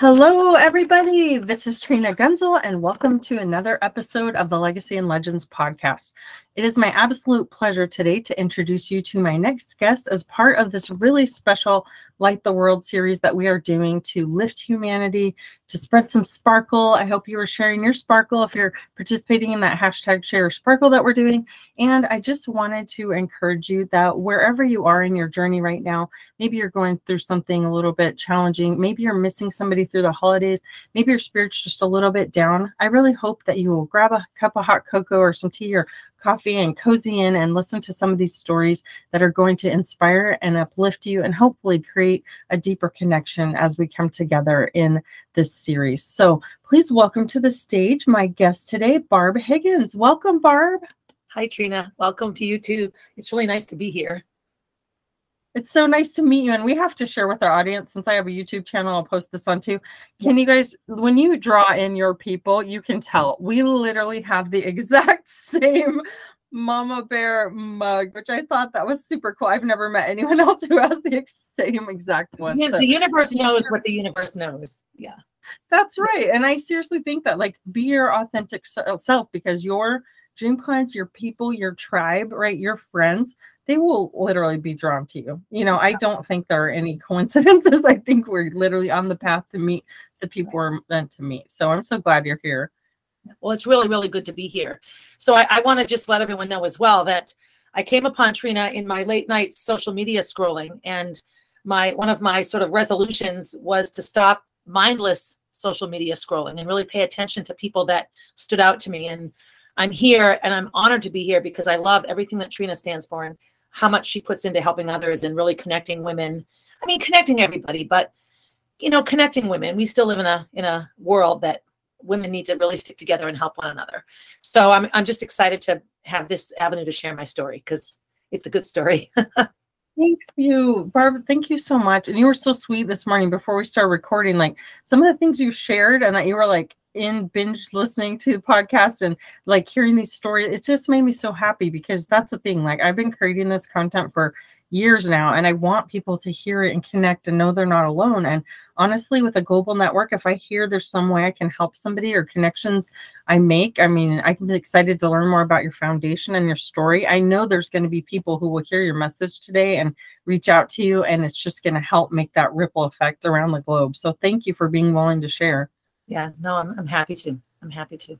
Hello, everybody. This is Trina Gunzel, and welcome to another episode of the Legacy and Legends podcast. It is my absolute pleasure today to introduce you to my next guest as part of this really special Light the World series that we are doing to lift humanity, to spread some sparkle. I hope you are sharing your sparkle if you're participating in that hashtag share sparkle that we're doing. And I just wanted to encourage you that wherever you are in your journey right now, maybe you're going through something a little bit challenging, maybe you're missing somebody through the holidays, maybe your spirit's just a little bit down. I really hope that you will grab a cup of hot cocoa or some tea or coffee and cozy in and listen to some of these stories that are going to inspire and uplift you and hopefully create a deeper connection as we come together in this series. So please welcome to the stage my guest today, Barb Higgins. Welcome, Barb. Hi, Trina. Welcome to you too. It's really nice to be here. It's so nice to meet you. And we have to share with our audience since I have a YouTube channel, I'll post this on too. Can you guys, when you draw in your people, you can tell we literally have the exact same mama bear mug, which I thought that was super cool. I've never met anyone else who has the same exact one. So. The universe knows what the universe knows. Yeah. That's right. And I seriously think that like be your authentic self because your dream clients, your people, your tribe, right? Your friends, they will literally be drawn to you. You know, I don't think there are any coincidences. I think we're literally on the path to meet the people we're meant to meet. So I'm so glad you're here. Well, it's really, really good to be here. So I, I want to just let everyone know as well that I came upon Trina in my late night social media scrolling, and my one of my sort of resolutions was to stop mindless social media scrolling and really pay attention to people that stood out to me. And I'm here and I'm honored to be here because I love everything that Trina stands for and how much she puts into helping others and really connecting women. I mean, connecting everybody, but you know, connecting women. We still live in a in a world that women need to really stick together and help one another. So I'm I'm just excited to have this avenue to share my story because it's a good story. Thank you, Barb. Thank you so much. And you were so sweet this morning before we started recording. Like some of the things you shared, and that you were like, in binge listening to the podcast and like hearing these stories it just made me so happy because that's the thing like i've been creating this content for years now and i want people to hear it and connect and know they're not alone. And honestly with a global network if i hear there's some way i can help somebody or connections i make i mean i can be excited to learn more about your foundation and your story. I know there's going to be people who will hear your message today and reach out to you and it's just going to help make that ripple effect around the globe. So thank you for being willing to share yeah, no, I'm, I'm happy to. I'm happy to.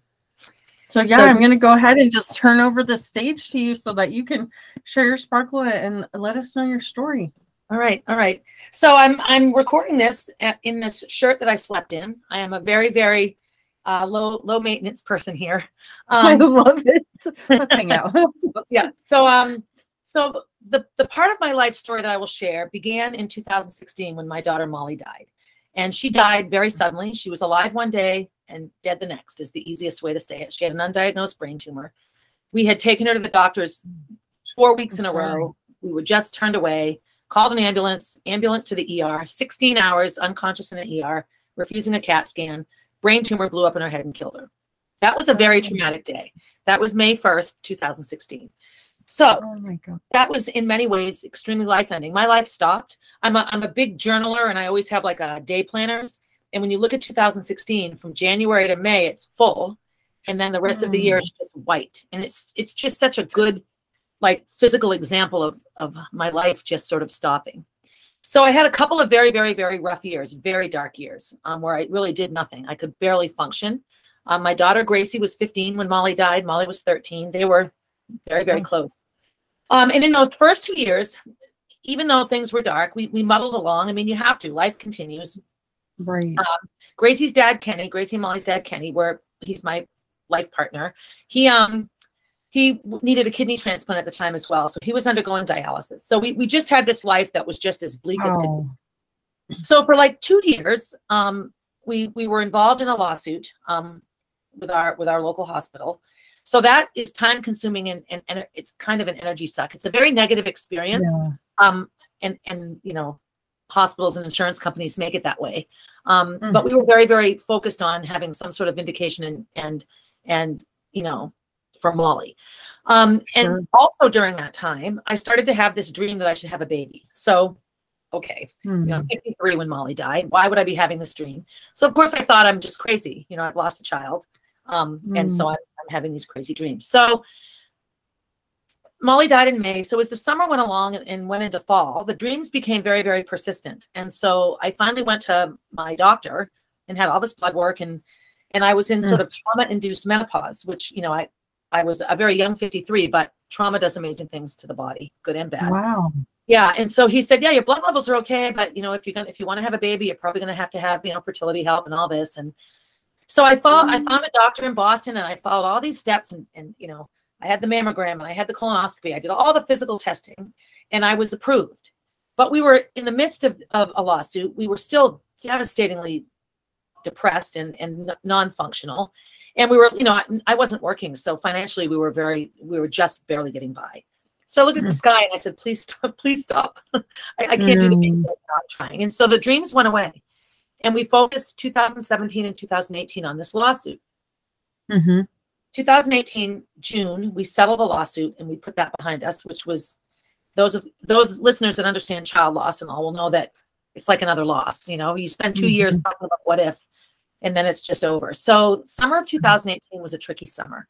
So yeah, so, I'm going to go ahead and just turn over the stage to you so that you can share your sparkle and let us know your story. All right, all right. So I'm I'm recording this in this shirt that I slept in. I am a very very uh, low low maintenance person here. Um, I love it. Let's hang out. yeah. So um so the the part of my life story that I will share began in 2016 when my daughter Molly died. And she died very suddenly. She was alive one day and dead the next, is the easiest way to say it. She had an undiagnosed brain tumor. We had taken her to the doctors four weeks in a row. We were just turned away, called an ambulance, ambulance to the ER, 16 hours unconscious in an ER, refusing a CAT scan. Brain tumor blew up in her head and killed her. That was a very traumatic day. That was May 1st, 2016. So oh that was in many ways extremely life ending. My life stopped. I'm a, I'm a big journaler and I always have like a day planners. And when you look at 2016 from January to May, it's full. And then the rest mm. of the year is mm. just white. And it's it's just such a good like physical example of of my life just sort of stopping. So I had a couple of very, very, very rough years, very dark years, um, where I really did nothing. I could barely function. Um, my daughter Gracie was 15 when Molly died. Molly was 13. They were very, very close. Um, and in those first two years, even though things were dark, we, we muddled along. I mean, you have to, life continues. Right. Um, Gracie's dad, Kenny, Gracie and Molly's dad, Kenny, where he's my life partner. He, um, he needed a kidney transplant at the time as well. So he was undergoing dialysis. So we, we just had this life that was just as bleak as could be. Oh. So for like two years, um, we, we were involved in a lawsuit, um, with our, with our local hospital. So that is time consuming and, and, and it's kind of an energy suck. It's a very negative experience. Yeah. Um, and, and, you know, hospitals and insurance companies make it that way. Um, mm-hmm. But we were very, very focused on having some sort of vindication and, and, and, you know, for Molly. Um, sure. And also during that time, I started to have this dream that I should have a baby. So okay, Hmm. you know, I'm 53 when Molly died. Why would I be having this dream? So of course I thought I'm just crazy. You know, I've lost a child. Um, and so I'm, I'm having these crazy dreams. So Molly died in May. So as the summer went along and, went into fall, the dreams became very, very persistent. And so I finally went to my doctor and had all this blood work and and I was in Mm. sort of trauma-induced menopause, which, you know, I I was a very young 53, but trauma does amazing things to the body, good and bad. Wow. Yeah, and so he said, "Yeah, your blood levels are okay, but you know, if you're gonna if you want to have a baby, you're probably gonna have to have you know fertility help and all this." And so I followed, I Mm. found a doctor in Boston, and I followed all these steps, and and you know, I had the mammogram and I had the colonoscopy, I did all the physical testing, and I was approved. But we were in the midst of of a lawsuit. We were still devastatingly depressed and and non-functional, and we were, you know, I, I wasn't working, so financially we were very, we were just barely getting by. So I looked at the Mm. sky and I said, please stop, please stop. I, I can't do the things Mm. I'm trying. And so the dreams went away. And we focused 2017 and 2018 on this lawsuit. Mhm. 2018 June, we settled the lawsuit and we put that behind us, which was those of those listeners that understand child loss and all will know that it's like another loss. You know, you spend 2 years talking about what if, and then it's just over. So summer of 2018 was a tricky summer,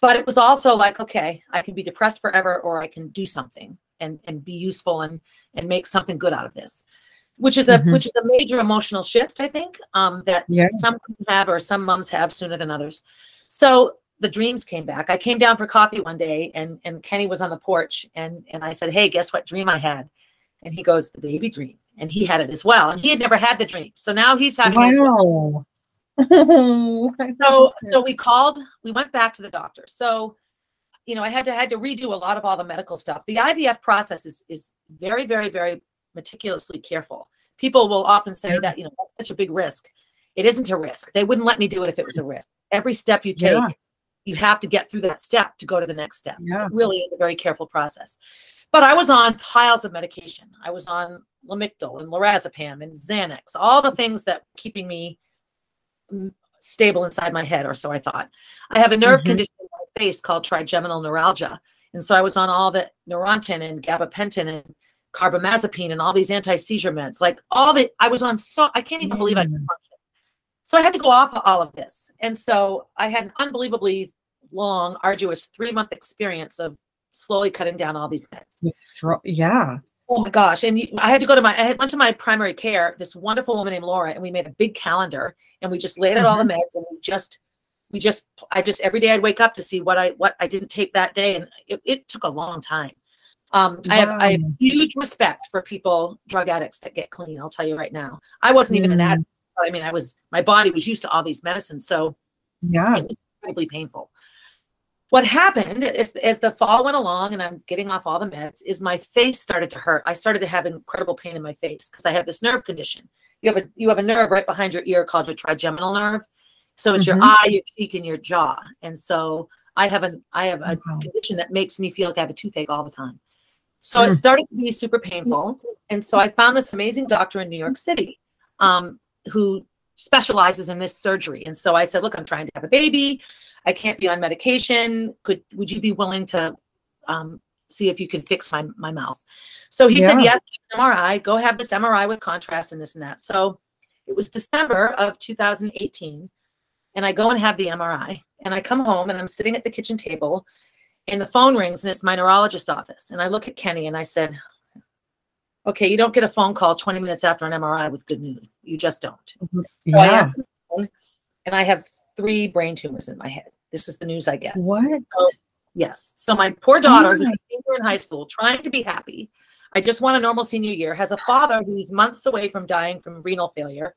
but it was also like, okay, I can be depressed forever, or I can do something and and be useful and and make something good out of this, which is a Mhm. which is a major emotional shift, I think, um, that Yeah. some have or some moms have sooner than others. So the dreams came back. I came down for coffee one day and and Kenny was on the porch and and I said, "Hey, guess what dream I had?" And he goes, "The baby dream." And he had it as well. And he had never had the dream. So now he's having well. Wow. So so we called, we went back to the doctor. So you know, I had to had to redo a lot of all the medical stuff. The IVF process is is very very very meticulously careful. People will often say that, you know, that's such a big risk. It isn't a risk. They wouldn't let me do it if it was a risk. Every step you take, Yeah. you have to get through that step to go to the next step. Yeah. It really is a very careful process. But I was on piles of medication. I was on Lamictal and lorazepam and Xanax, all the things that were keeping me mm, stable inside my head, or so I thought. I have a nerve Mhm. condition in my face called trigeminal neuralgia. And so I was on all the Neurontin and gabapentin and carbamazepine and all these anti-seizure meds. Like all the, I was on so, I can't even believe I could Mm. function. So I had to go off of all of this. And so I had an unbelievably long, arduous three month experience of slowly cutting down all these meds. Yeah. Oh my gosh. And I had to go to my, I had went to my primary care, this wonderful woman named Laura, and we made a big calendar and we just laid out all the meds and we just, we just, I just, every day I'd wake up to see what I, what I didn't take that day. And it, it took a long time. Um, I have, I have huge respect for people, drug addicts that get clean. I'll tell you right now. I wasn't even an Mm. addict. but I mean, I was, my body was used to all these medicines. So Yeah. it was incredibly painful. What happened is, as the fall went along and I'm getting off all the meds, is my face started to hurt. I started to have incredible pain in my face because I have this nerve condition. You have a you have a nerve right behind your ear called your trigeminal nerve. So it's Mhm. your eye, your cheek, and your jaw. And so I have an I have a Wow. condition that makes me feel like I have a toothache all the time. So it started to be super painful. And so I found this amazing doctor in New York City um, who specializes in this surgery. And so I said, look, I'm trying to have a baby. I can't be on medication. Could would you be willing to um, see if you can fix my my mouth? So he said, yes, MRI. Go have this MRI with contrast and this and that. So it was December of 2018, and I go and have the MRI, and I come home and I'm sitting at the kitchen table, and the phone rings and it's my neurologist's office, and I look at Kenny and I said, okay, you don't get a phone call 20 minutes after an MRI with good news. You just don't. Mm-hmm. So I Yeah. the phone, and I have three brain tumors in my head. This is the news I get. What? Yes. So my poor daughter, who's oh my- a senior in high school, trying to be happy, I just want a normal senior year, has a father who's months away from dying from renal failure,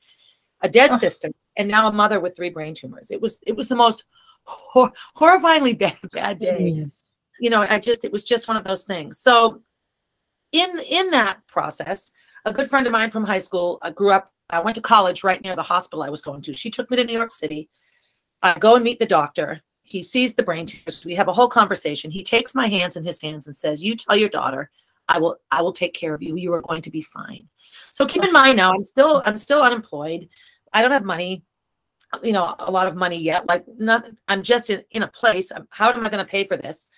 a dead Oh. sister, and now a mother with three brain tumors. It was it was the most hor- horrifyingly bad bad day Jeez. you know i just it was just one of those things. So in in that process a good friend of mine from high school i grew up i went to college right near the hospital i was going to. She took me to new york city. I go and meet the doctor. He sees the brain tumors we have a whole conversation. He takes my hands in his hands and says you tell your daughter i will i will take care of you. You are going to be fine. So keep in mind now i'm still i'm still unemployed. I don't have money you know a lot of money yet like not i'm just in, in a place I'm- how am i going to pay for this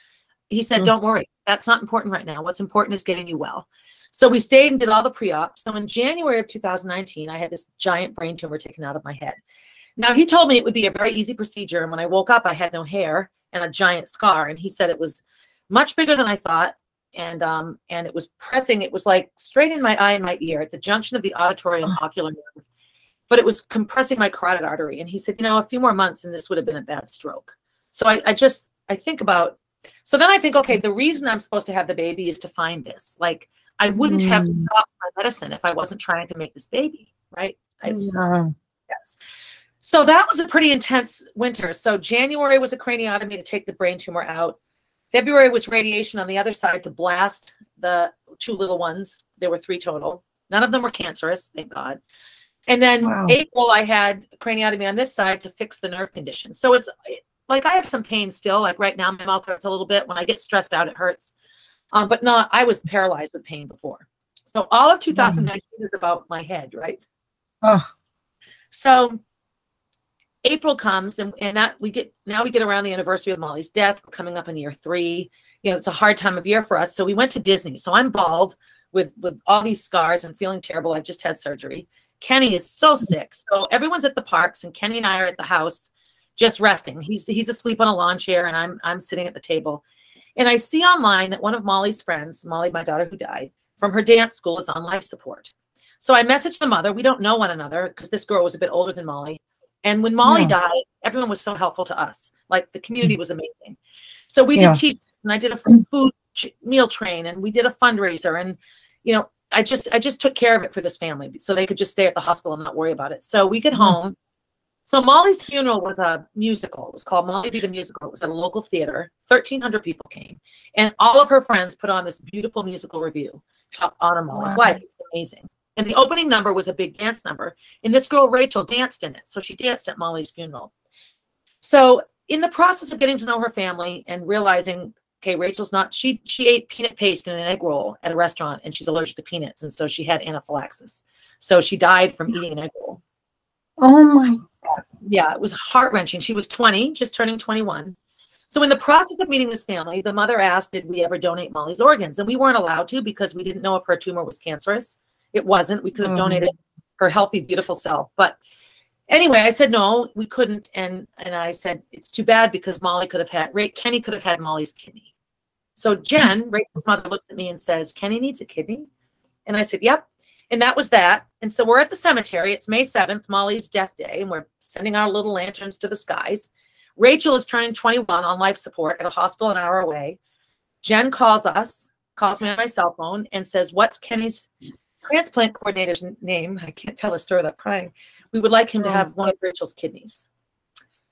he said, Mm. don't worry, that's not important right now. What's important is getting you well. So we stayed and did all the pre-op. So in January of 2019, I had this giant brain tumor taken out of my head. Now he told me it would be a very easy procedure. And when I woke up, I had no hair and a giant scar. And he said it was much bigger than I thought. And um, and it was pressing, it was like straight in my eye and my ear at the junction of the auditory and ocular nerve. But it was compressing my carotid artery. And he said, you know, a few more months and this would have been a bad stroke. So I, I just I think about so then I think, okay, the reason I'm supposed to have the baby is to find this. Like I wouldn't have Mm. stopped my medicine if I wasn't trying to make this baby, right? I, Yeah. Yes. So that was a pretty intense winter. So January was a craniotomy to take the brain tumor out. February was radiation on the other side to blast the two little ones. There were three total. None of them were cancerous, thank God. And then Wow. April, I had craniotomy on this side to fix the nerve condition. So it's like I have some pain still. Like right now, my mouth hurts a little bit. When I get stressed out, it hurts. Um, but not, I was paralyzed with pain before. So all of 2019 is about my head, right? Oh, So April comes and, and that we get now we get around the anniversary of Molly's death. We're coming up in year three. You know, it's a hard time of year for us. So we went to Disney. So I'm bald with with all these scars and feeling terrible. I've just had surgery. Kenny is so sick. So everyone's at the parks and Kenny and I are at the house just resting. He's he's asleep on a lawn chair and I'm I'm sitting at the table. And I see online that one of Molly's friends, Molly, my daughter who died, from her dance school is on life support. So I messaged the mother. We don't know one another because this girl was a bit older than Molly. And when Molly Yeah. died, everyone was so helpful to us. Like the community mm. was amazing. So we Yeah. did teach, and I did a mm. food meal train, and we did a fundraiser, and you know, I just I just took care of it for this family, so they could just stay at the hospital and not worry about it. So we get Mhm. home. So Molly's funeral was a musical. It was called Molly Be the Musical. It was at a local theater. Thirteen hundred people came, and all of her friends put on this beautiful musical review to honor Molly's Wow. life. It was amazing. And the opening number was a big dance number. And this girl, Rachel, danced in it. So she danced at Molly's funeral. So in the process of getting to know her family and realizing, okay, Rachel's not, she she ate peanut paste in an egg roll at a restaurant and she's allergic to peanuts. And so she had anaphylaxis. So she died from eating an egg roll. oh my. Yeah, it was heart wrenching. She was 20, just turning 21. So in the process of meeting this family, the mother asked, did we ever donate Molly's organs? And we weren't allowed to because we didn't know if her tumor was cancerous. It wasn't. We could have Mhm. donated her healthy, beautiful self. But anyway, I said no, we couldn't. And and I said it's too bad because Molly could have had Ray, Kenny could have had Molly's kidney. So Jen, Rachel's mother, looks at me and says, Kenny needs a kidney. And I said, Yep. And that was that. And so we're at the cemetery. It's May 7th, Molly's death day, and we're sending our little lanterns to the skies. Rachel is turning 21 on life support at a hospital an hour away. Jen calls us, calls me on my cell phone, and says, What's Kenny's transplant coordinator's name? I can't tell a story without crying. We would like him to Oh. have one of Rachel's kidneys.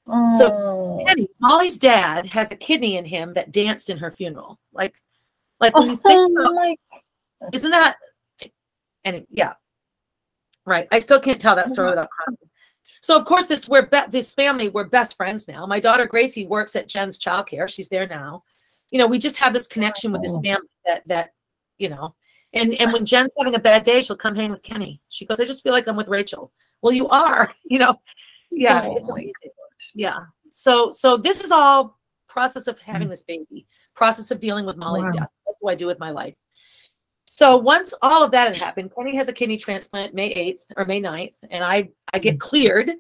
Oh. Kenny, Molly's dad has a kidney in him that danced in her funeral. Like, like when you Oh think about my. isn't that and yeah. Right i still can't tell that story uh-huh. without crying. So of course this we're be- this family we're best friends now. My daughter gracie works at jen's childcare. She's there now. You know we just have this connection with this family that that you know. And and when jen's having a bad day she'll come hang with kenny. She goes i just feel like i'm with rachel. Well you are you know? Yeah. Oh it's my amazing. Yeah so so this is all process of having mm-hmm. this baby process of dealing with molly's Wow. death what do i do with my life so once all of that had happened, Kenny has a kidney transplant May 8th or May 9th, and I I get mm-hmm. cleared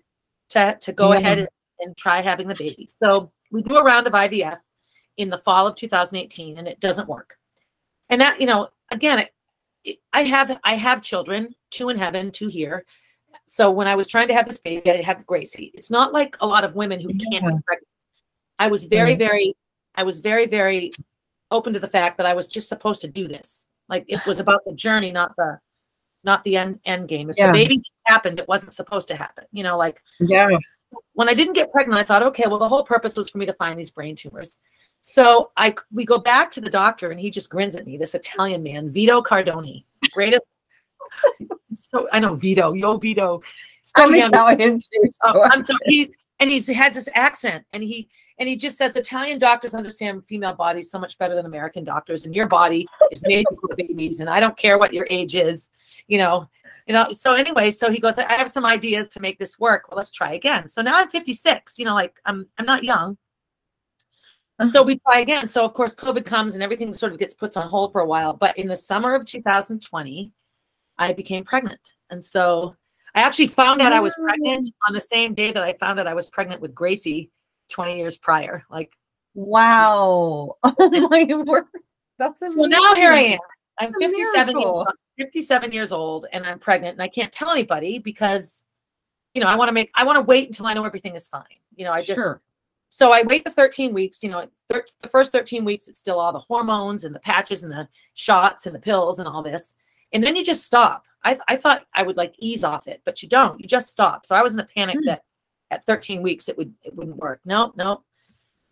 to to go Yeah. ahead and, and try having the baby. So we do a round of IVF in the fall of 2018, and it doesn't work. And that you know, again, it, it, I have I have children, two in heaven, two here. So when I was trying to have this baby, I have Gracie. It's not like a lot of women who can't Yeah. get pregnant. I was very, very, I was very, very open to the fact that I was just supposed to do this. Like it was about the journey, not the not the end end game. If Yeah. the baby happened, it wasn't supposed to happen. You know, like Yeah. when I didn't get pregnant, I thought, okay, well, the whole purpose was for me to find these brain tumors. So I we go back to the doctor and he just grins at me, this Italian man, Vito Cardoni. Greatest. So I know Vito, yo Vito. So I'm young. Italian too. Oh, So I'm so he's and he's he has this accent and he and he just says Italian doctors understand female bodies so much better than American doctors, and your body is made for babies, and I don't care what your age is, you know. You know, so anyway, so he goes, I have some ideas to make this work. Well, let's try again. So now I'm 56, you know, like I'm I'm not young. Uh-huh. So we try again. So of course, COVID comes and everything sort of gets put on hold for a while. But in the summer of 2020, I became pregnant, and so I actually found out I was pregnant on the same day that I found out I was pregnant with Gracie 20 years prior. Like, wow. Oh my word. That's amazing. so now here I am. I'm It's 57 years, miracle. 57 years old and I'm pregnant and I can't tell anybody because, you know, I want to make, I want to wait until I know everything is fine. You know, I just, Sure. so I wait the 13 weeks, you know, thir- the first 13 weeks, it's still all the hormones and the patches and the shots and the pills and all this. And then you just stop. I, I thought I would like ease off it, but you don't. You just stop. So I was in a panic Hmm. that at 13 weeks it would it wouldn't work. No, no.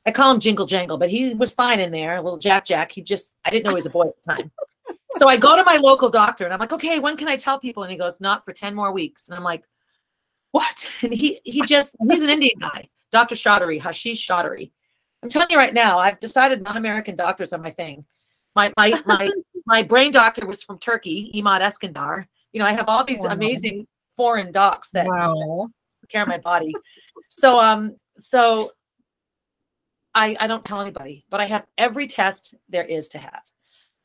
I call him Jingle Jangle, but he was fine in there. Little Jack Jack. He just I didn't know he was a boy at the time. so I go to my local doctor and I'm like, okay, when can I tell people? And he goes, not for 10 more weeks. And I'm like, what? And he he just he's an Indian guy, Dr. Chaudhary, Ashish Chaudhary. I'm telling you right now, I've decided non-American doctors are my thing. My my my my brain doctor was from Turkey, Imad Eskandar. You know, I have all these Wow. amazing foreign docs that Wow. care of my body. so um so I I don't tell anybody, but I have every test there is to have.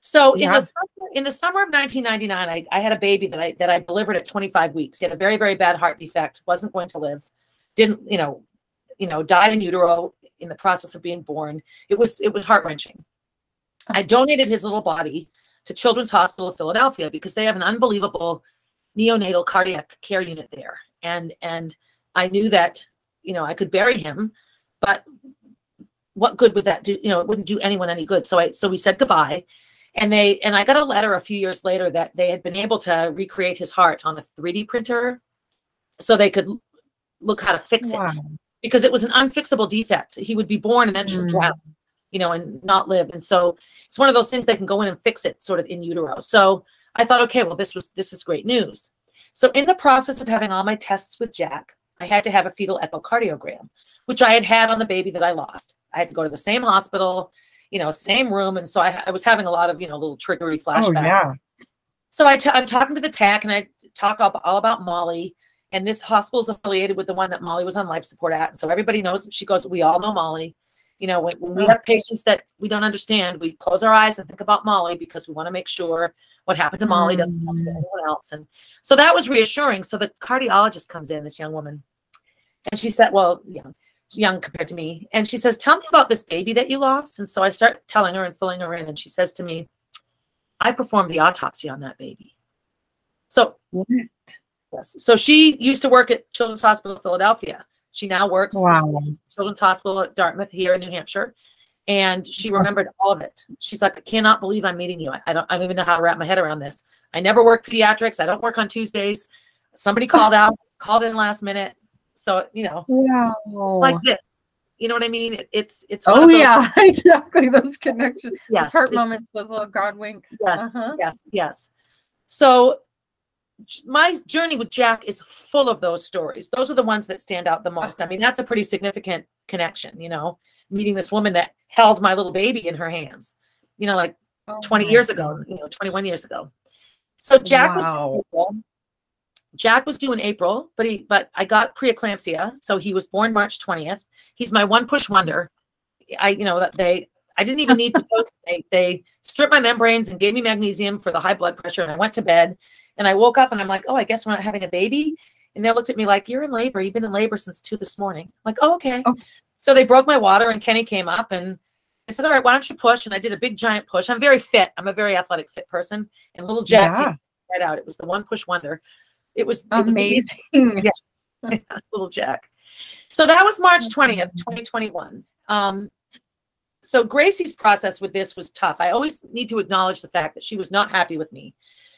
So in the summer, in the summer of 1999, I, I had a baby that I that I delivered at 25 weeks. He had a very very bad heart defect, wasn't going to live, didn't you know, you know, died in utero in the process of being born. It was it was heart wrenching. I donated his little body to Children's Hospital of Philadelphia because they have an unbelievable neonatal cardiac care unit there, and and I knew that you know I could bury him, but what good would that do? You know, it wouldn't do anyone any good. So I so we said goodbye, and they and I got a letter a few years later that they had been able to recreate his heart on a 3D printer, so they could look how to fix Wow. it because it was an unfixable defect. He would be born and then just Mm. drown, you know, and not live. And so it's one of those things they can go in and fix it sort of in utero. So I thought, okay, well, this was this is great news. So in the process of having all my tests with Jack, I had to have a fetal echocardiogram, which I had had on the baby that I lost. I had to go to the same hospital, you know, same room, and so I, I was having a lot of you know little triggery Oh flashbacks. yeah. So I t- I'm talking to the tech and I talk all, all about Molly. And this hospital is affiliated with the one that Molly was on life support at. And so everybody knows, she goes, we all know Molly. You know, when, when we have patients that we don't understand, we close our eyes and think about Molly because we want to make sure what happened to Molly doesn't happen to Mm. anyone else. And so that was reassuring. So the cardiologist comes in, this young woman, and she said, well, young, young compared to me. And she says, tell me about this baby that you lost. And so I start telling her and filling her in. And she says to me, I performed the autopsy on that baby. So What? yes, so she used to work at Children's Hospital Philadelphia. She now works Wow. at Children's Hospital at Dartmouth here in New Hampshire, and she remembered all of it. She's like, I cannot believe I'm meeting you. I, don't, I don't even know how to wrap my head around this. I never work pediatrics. I don't work on Tuesdays. Somebody called out, called in last minute. So you know, Wow. like this. You know what I mean? It's it's. oh those- yeah, exactly. Those connections. yes, Those heart moments, those little God winks. Yes, Uh-huh. yes, yes. So my journey with Jack is full of those stories. Those are the ones that stand out the most. I mean, that's a pretty significant connection, you know, meeting this woman that held my little baby in her hands, you know, like Oh 20 my years ago, you know, 21 years ago. So Jack was due in Wow. April. Jack was due in April, but he but I got preeclampsia, so he was born March 20th. He's my one push wonder. I you know that they I didn't even need Pitocin. they they stripped my membranes and gave me magnesium for the high blood pressure, and I went to bed. And I woke up and I'm like, oh, I guess we're not having a baby. And they looked at me like, you're in labor. You've been in labor since two this morning. I'm like, oh, okay. Oh. So they broke my water, and Kenny came up and I said, all right, why don't you push? And I did a big giant push. I'm very fit. I'm a very athletic, fit person. And little Jack Yeah. came right out. It was the one push wonder. It was it was Amazing. little Jack. So that was March 20th, 2021. Um, so Gracie's process with this was tough. I always need to acknowledge the fact that she was not happy with me.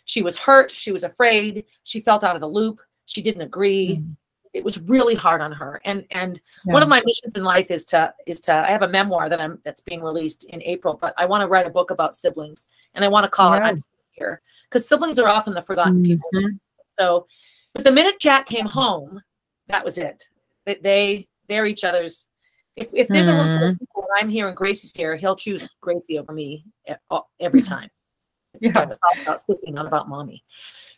She was hurt. She was afraid. She felt out of the loop. She didn't agree. Mm. It was really hard on her. And and one of my missions in life is to is to I have a memoir that I'm that's being released in April, but I want to write a book about siblings and I want to call it I'm here because siblings are often the forgotten people. Mhm. So, but the minute Jack came home, that was it. They, they they're each other's. If if there's a room full of I'm here and Gracie's here, he'll choose Gracie over me e- every time. It's Yeah. kind of- all about sissy, not about mommy.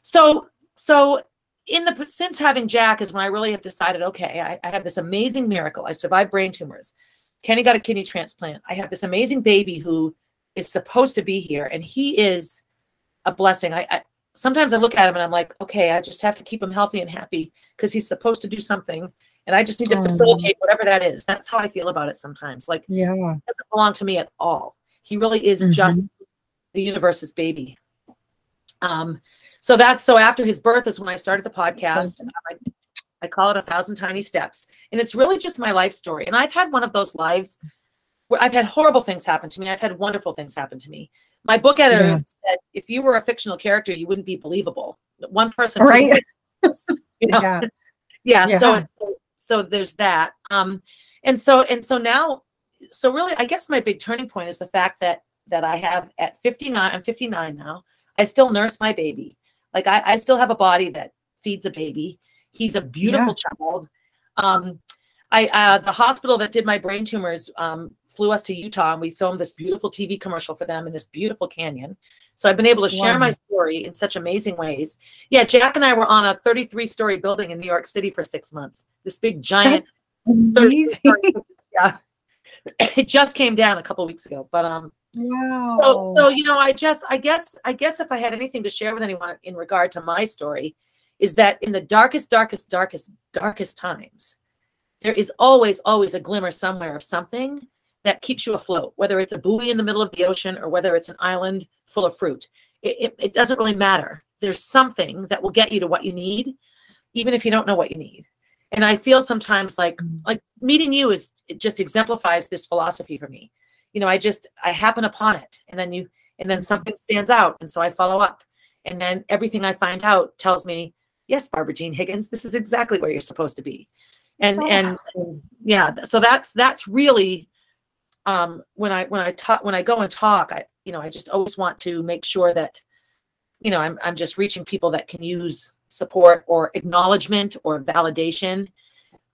So so in the since having Jack is when I really have decided, okay, I, I have this amazing miracle. I survived brain tumors. Kenny got a kidney transplant. I have this amazing baby who is supposed to be here, and he is a blessing. I, I sometimes I look at him and I'm like, okay, I just have to keep him healthy and happy because he's supposed to do something, and I just need to Oh. facilitate whatever that is. That's how I feel about it sometimes. Like Yeah. it doesn't belong to me at all. He really is Mhm. just the universe's baby. Um, so that's so after his birth is when I started the podcast. I, I call it a thousand tiny steps, and it's really just my life story. And I've had one of those lives where I've had horrible things happen to me. I've had wonderful things happen to me. My book editor Yeah. said, if you were a fictional character, you wouldn't be believable. One person, Right. you know, Yeah. yeah so Yeah. it's so, so there's that um and so and so now so really i guess my big turning point is the fact that that i have at 59 i'm 59 now i still nurse my baby. Like i, I still have a body that feeds a baby. He's a beautiful child. Um i uh the hospital that did my brain tumors um flew us to utah and we filmed this beautiful tv commercial for them in this beautiful canyon. So i've been able to share Wow. my story in such amazing ways. Yeah, Jack and I were on a 33 story building in New York City for six months. This big giant, yeah. It just came down a couple weeks ago, but um, Wow. so so you know, I just I guess I guess if I had anything to share with anyone in regard to my story, is that in the darkest, darkest, darkest, darkest times, there is always always a glimmer somewhere of something that keeps you afloat. Whether it's a buoy in the middle of the ocean or whether it's an island full of fruit, it, it, it doesn't really matter. There's something that will get you to what you need, even if you don't know what you need. And I feel sometimes like Mm. like meeting you is it just exemplifies this philosophy for me. You know, I just I happen upon it, and then you and then something stands out, and so I follow up, and then everything I find out tells me, yes, Barbara Jean Higgins, this is exactly where you're supposed to be, and Oh. and, and yeah, so that's that's really um when I when I talk when I go and talk, I you know I just always want to make sure that you know I'm I'm just reaching people that can use support or acknowledgement or validation.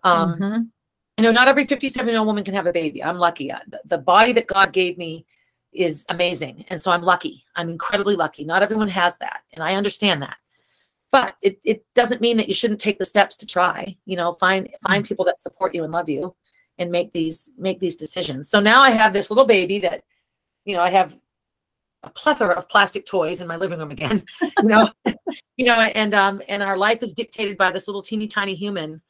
Um, Mhm. You know, not every 57 year old woman can have a baby. I'm lucky. The, the body that God gave me is amazing. And so I'm lucky. I'm incredibly lucky. Not everyone has that. And I understand that. But it, it doesn't mean that you shouldn't take the steps to try, you know, find find people that support you and love you and make these make these decisions. So now I have this little baby that, you know, I have a plethora of plastic toys in my living room again. You know, you know, and um and our life is dictated by this little teeny tiny human.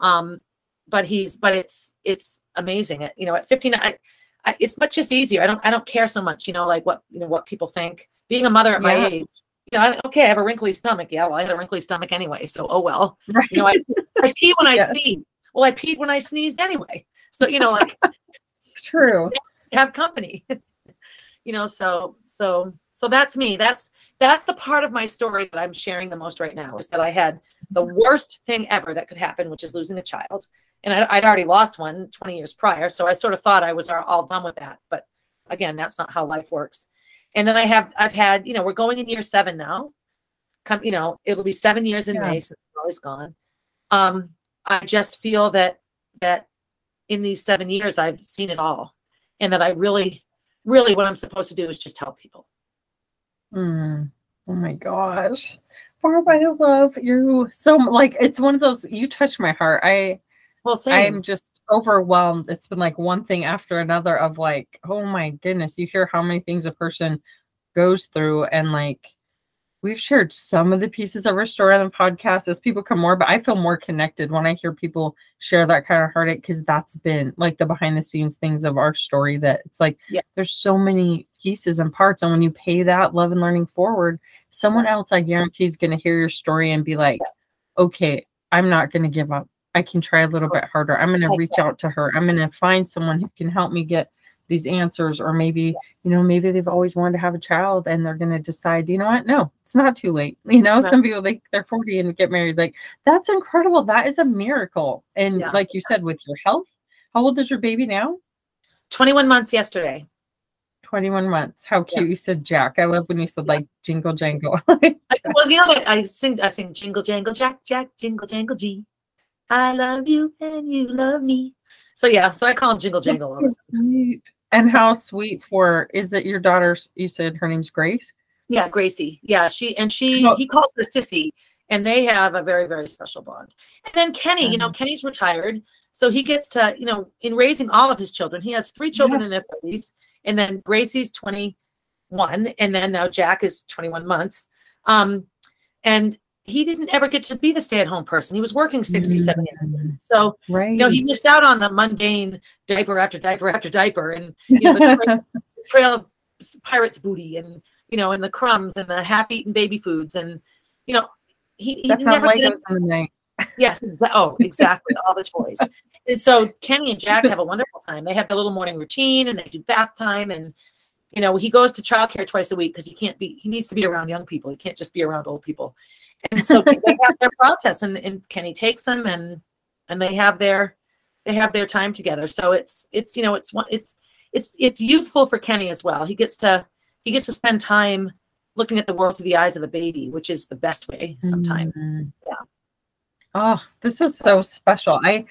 Um, but he's but it's it's amazing. You know at 59 I, I, it's much just easier. I don't i don't care so much you know like what you know what people think. Being a mother at my age you know I, okay i have a wrinkly stomach. Yeah well i had a wrinkly stomach anyway so oh well. Right. you know i, I pee when i sneeze. Well i peed when i sneezed anyway. So you know like True. have company. You know so so so that's me. That's that's the part of my story that i'm sharing the most right now is that i had the mm-hmm. worst thing ever that could happen which is losing a child and I, i'd already lost one 20 years prior so i sort of thought i was all- done with that but again that's not how life works and then i have i've had you know we're going in year seven now come you know it'll be seven years in Yeah. may since Molly's gone um i just feel that that in these seven years i've seen it all and that i really really what i'm supposed to do is just help people Mm. Oh my gosh. Barb, I love you so like it's one of those you touch my heart. I well same I'm just overwhelmed. It's been like one thing after another of like, oh my goodness, you hear how many things a person goes through and like we've shared some of the pieces of our story on the podcast as people come more, but I feel more connected when I hear people share that kind of heartache because that's been like the behind the scenes things of our story that it's like Yeah. there's so many pieces and parts. And when you pay that love and learning forward, someone else I guarantee is gonna hear your story and be like, okay, I'm not gonna give up. I can try a little oh, bit harder. I'm gonna reach out to her. I'm gonna find someone who can help me get these answers or maybe you know maybe they've always wanted to have a child and they're going to decide you know what? No it's not too late. You know some people they, they're 40 and get married like that's incredible. That is a miracle. And Yeah. like you said with your health how old is your baby now? 21 months yesterday. 21 months. How Yeah. cute you said jack. I love when you said like jingle jangle. Well you know I, I sing i sing jingle jangle jack jack jingle jangle g i love you and you love me so yeah so i call him jingle jangle all the That's so sweet. and how sweet for is it your daughter's you said her name's grace Yeah, Gracie. Yeah, she and she Well- he calls her Sissy, and they have a very very special bond. And then Kenny, you know, Mhm. Kenny's retired, So he gets to, you know, in raising all of his children, he has three children in their 30s, and then Gracie's 21, and then now Jack is 21 months. Um, and he didn't ever get to be the stay-at-home person. He was working 60, 70 Mm, So, Right. you know, he missed out on the mundane diaper after diaper after diaper and you know, the trail, trail of pirates booty and you know, and the crumbs and the half-eaten baby foods and you know, he, he on never did Legos in the night. Yes, exa- oh, exactly. All the toys. And so Kenny and Jack have a wonderful time. They have their little morning routine and they do bath time. And, you know, he goes to childcare twice a week because he can't be, he needs to be around young people. He can't just be around old people. And so they have their process and, and Kenny takes them and, and they have their, they have their time together. So it's, it's, you know, it's one, it's, it's, it's youthful for Kenny as well. He gets to, he gets to spend time looking at the world through the eyes of a baby, which is the best way sometimes. Mm. Yeah. Oh, this is so special. I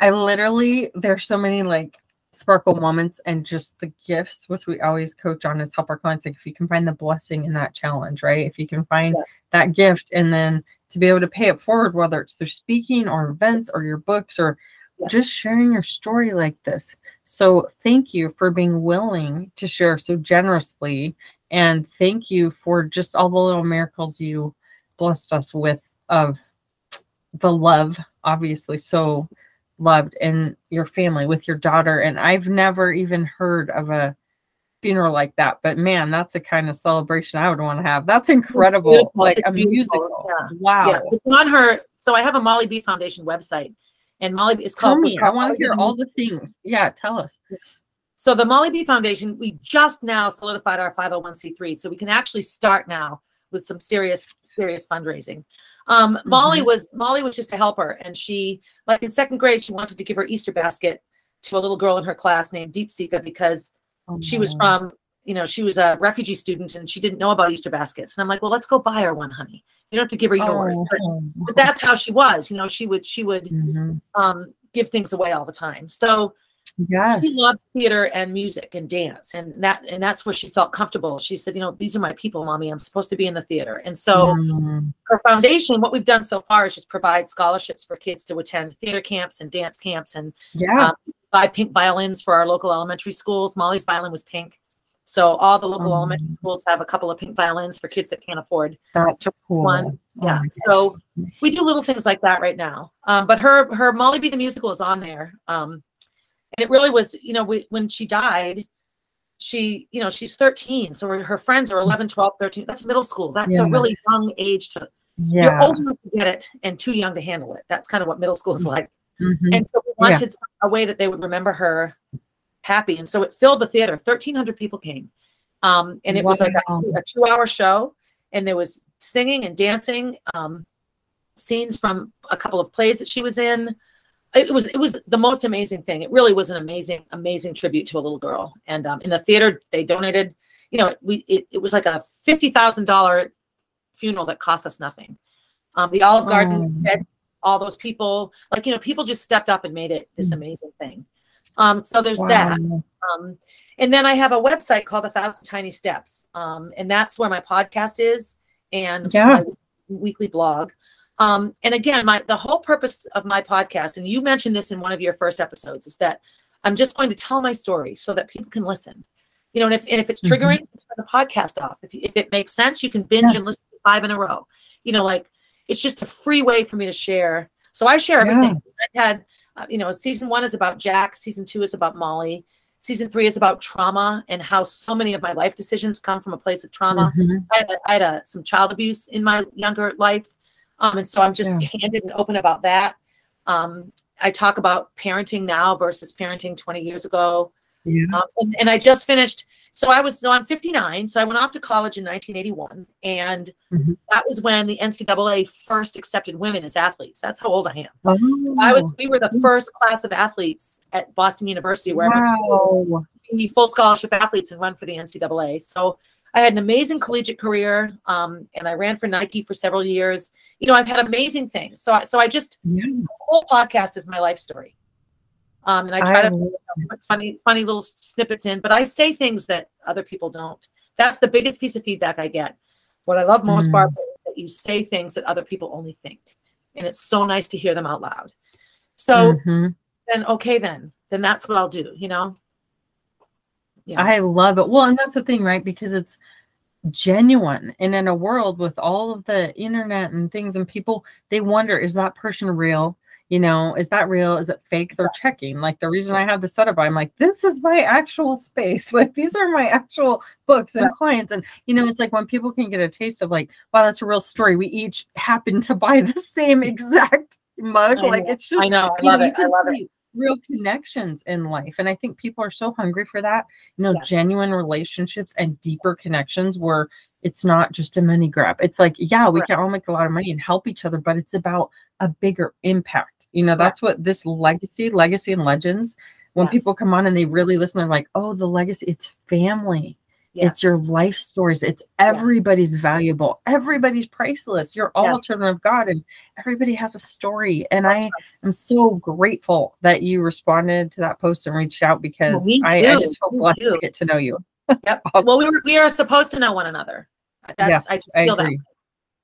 I literally there's so many like sparkle moments and just the gifts which we always coach on is help our clients like if you can find the blessing in that challenge, right? If you can find Yeah. that gift and then to be able to pay it forward whether it's through speaking or events or your books or Yes. just sharing your story like this. So thank you for being willing to share so generously and thank you for just all the little miracles you blessed us with of the love obviously so loved in your family with your daughter and I've never even heard of a funeral like that but man that's a kind of celebration I would want to have that's incredible beautiful. like It's a beautiful. musical Yeah. wow Yeah, it's on her. So I have a Molly B Foundation website, and Molly B is called. was me I want to hear all the things yeah tell us So the Molly B Foundation, we just now solidified our 501c3, so we can actually start now with some serious, serious fundraising. Um, Molly Mhm. was Molly was just a helper, and she, like in second grade, she wanted to give her Easter basket to a little girl in her class named Deep Sika because she was Oh, from you know she was a refugee student and she didn't know about easter baskets and i'm like well let's go buy her one honey you don't have to give her yours but, oh. but that's how she was you know she would she would Mhm. um give things away all the time so yes she loved theater and music and dance and that and that's where she felt comfortable she said you know these are my people mommy i'm supposed to be in the theater and so Mm, her foundation what we've done so far is just provide scholarships for kids to attend theater camps and dance camps and yeah um, buy pink violins for our local elementary schools. Molly's violin was pink. So all the local elementary schools have a couple of pink violins for kids that can't afford. that's cool one, Oh yeah, so- We do little things like that right now. Um, but her her Molly Be the musical is on there. Um, and it really was, you know, we, when she died, she, you know, she's 13. So her, her friends are 11, 12, 13. That's middle school. That's a really young age to, you're yeah old enough to get it and too young to handle it. That's kind of what middle school is like. Mhm. And so we wanted some- a way that they would remember her happy. And so it filled the theater. 1,300 people came. Um, and it was like a, a two hour show. And there was singing and dancing, um, scenes from a couple of plays that she was in. It was it was the most amazing thing. It really was an amazing amazing tribute to a little girl. And um, in the theater, they donated. You know, we it, it was like a fifty thousand dollar funeral that cost us nothing. Um, the Olive Garden Oh. fed all those people. Like you know, people just stepped up and made it this Mm. amazing thing. Um, so there's that. Um, and then I have a website called A Thousand Tiny Steps, um, and that's where my podcast is and Yeah. my weekly blog. Um, and again, my the whole purpose of my podcast, and you mentioned this in one of your first episodes, is that I'm just going to tell my story so that people can listen. You know, and if and if it's Mhm. triggering, turn the podcast off. If if it makes sense, you can binge Yeah. and listen to five in a row. You know, like it's just a free way for me to share. So I share Yeah. everything. I had, uh, you know, season one is about Jack. Season two is about Molly. Season three is about trauma and how so many of my life decisions come from a place of trauma. Mhm. I had, I had a, some child abuse in my younger life. Um, and so I'm just Yeah. candid and open about that. Um, I talk about parenting now versus parenting 20 years ago. Yeah. Um, and, and I just finished. So I was, so I'm 59. So I went off to college in 1981. And Mhm. that was when the NCAA first accepted women as athletes. That's how old I am. Oh, I was, we were the first class of athletes at Boston University where I went to school full scholarship athletes and run for the NCAA. So I had an amazing collegiate career, um, and I ran for Nike for several years. You know, I've had amazing things. So, I, so I just Yeah. the whole podcast is my life story, um, and I try I to put funny, funny little snippets in. But I say things that other people don't. That's the biggest piece of feedback I get. What I love most, Mm. Barbara, is that you say things that other people only think, and it's so nice to hear them out loud. So Mhm. then okay, then then that's what I'll do. You know. Yeah. I love it. Well, and that's the thing, right? Because it's genuine. And in a world with all of the internet and things, and people, they wonder, is that person real? You know, is that real? Is it fake? They're checking. Like the reason I have the setup, I'm like, this is my actual space. Like these are my actual books and clients. And you know, it's like when people can get a taste of like, wow, that's a real story. We each happen to buy the same exact mug. I Like know, it's just I know. I you know, it. I can love it. Real connections in life. And I think people are so hungry for that, you know, Yes. genuine relationships and deeper connections where it's not just a money grab. It's like, yeah, we Correct. can all make a lot of money and help each other, but it's about a bigger impact. You know, that's what this legacy, legacy and legends, when Yes. people come on and they really listen, they're like, oh, the legacy, it's family. It's your life stories. It's everybody's valuable. Everybody's priceless. You're all Yes. children of God and everybody has a story. And That's I right. am so grateful that you responded to that post and reached out because me I, I just feel blessed to get to know you. Yep. Awesome. Well, we were we are supposed to know one another. That's yes, I just I feel that, agree.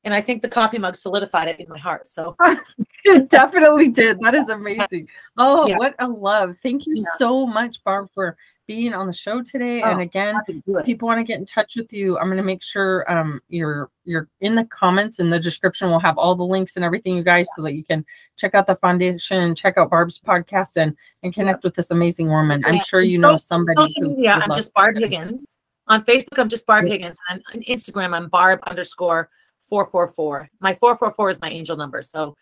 and I think the coffee mug solidified it in my heart. So It definitely did. That is amazing. Oh, Yeah. what a love. Thank you Yeah. so much, Barb, for being on the show today. and Oh, again, do it. people want to get in touch with you, I'm going to make sure um, you're you're in the comments in the description. We'll have all the links and everything, you guys, so that you can check out the foundation, check out Barb's podcast, and and connect with this amazing woman. I'm Yeah, sure you know somebody media, I'm just Barb Higgins. On Facebook, I'm just Barb Yeah. Higgins. And on Instagram, I'm Barb underscore four four four. My four four four is my angel number. So,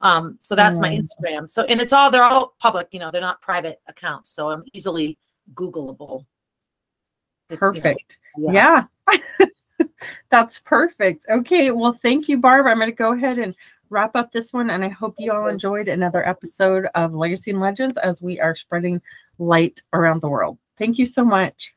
um, so that's my Oh. Instagram. So, and it's all they're all public. You know, they're not private accounts. So I'm easily Googleable. If, you know, Perfect. Yeah. That's perfect. Okay. Well, thank you, Barb. I'm going to go ahead and wrap up this one. And I hope you all enjoyed another episode of Legacy and Legends as we are spreading light around the world. Thank you so much.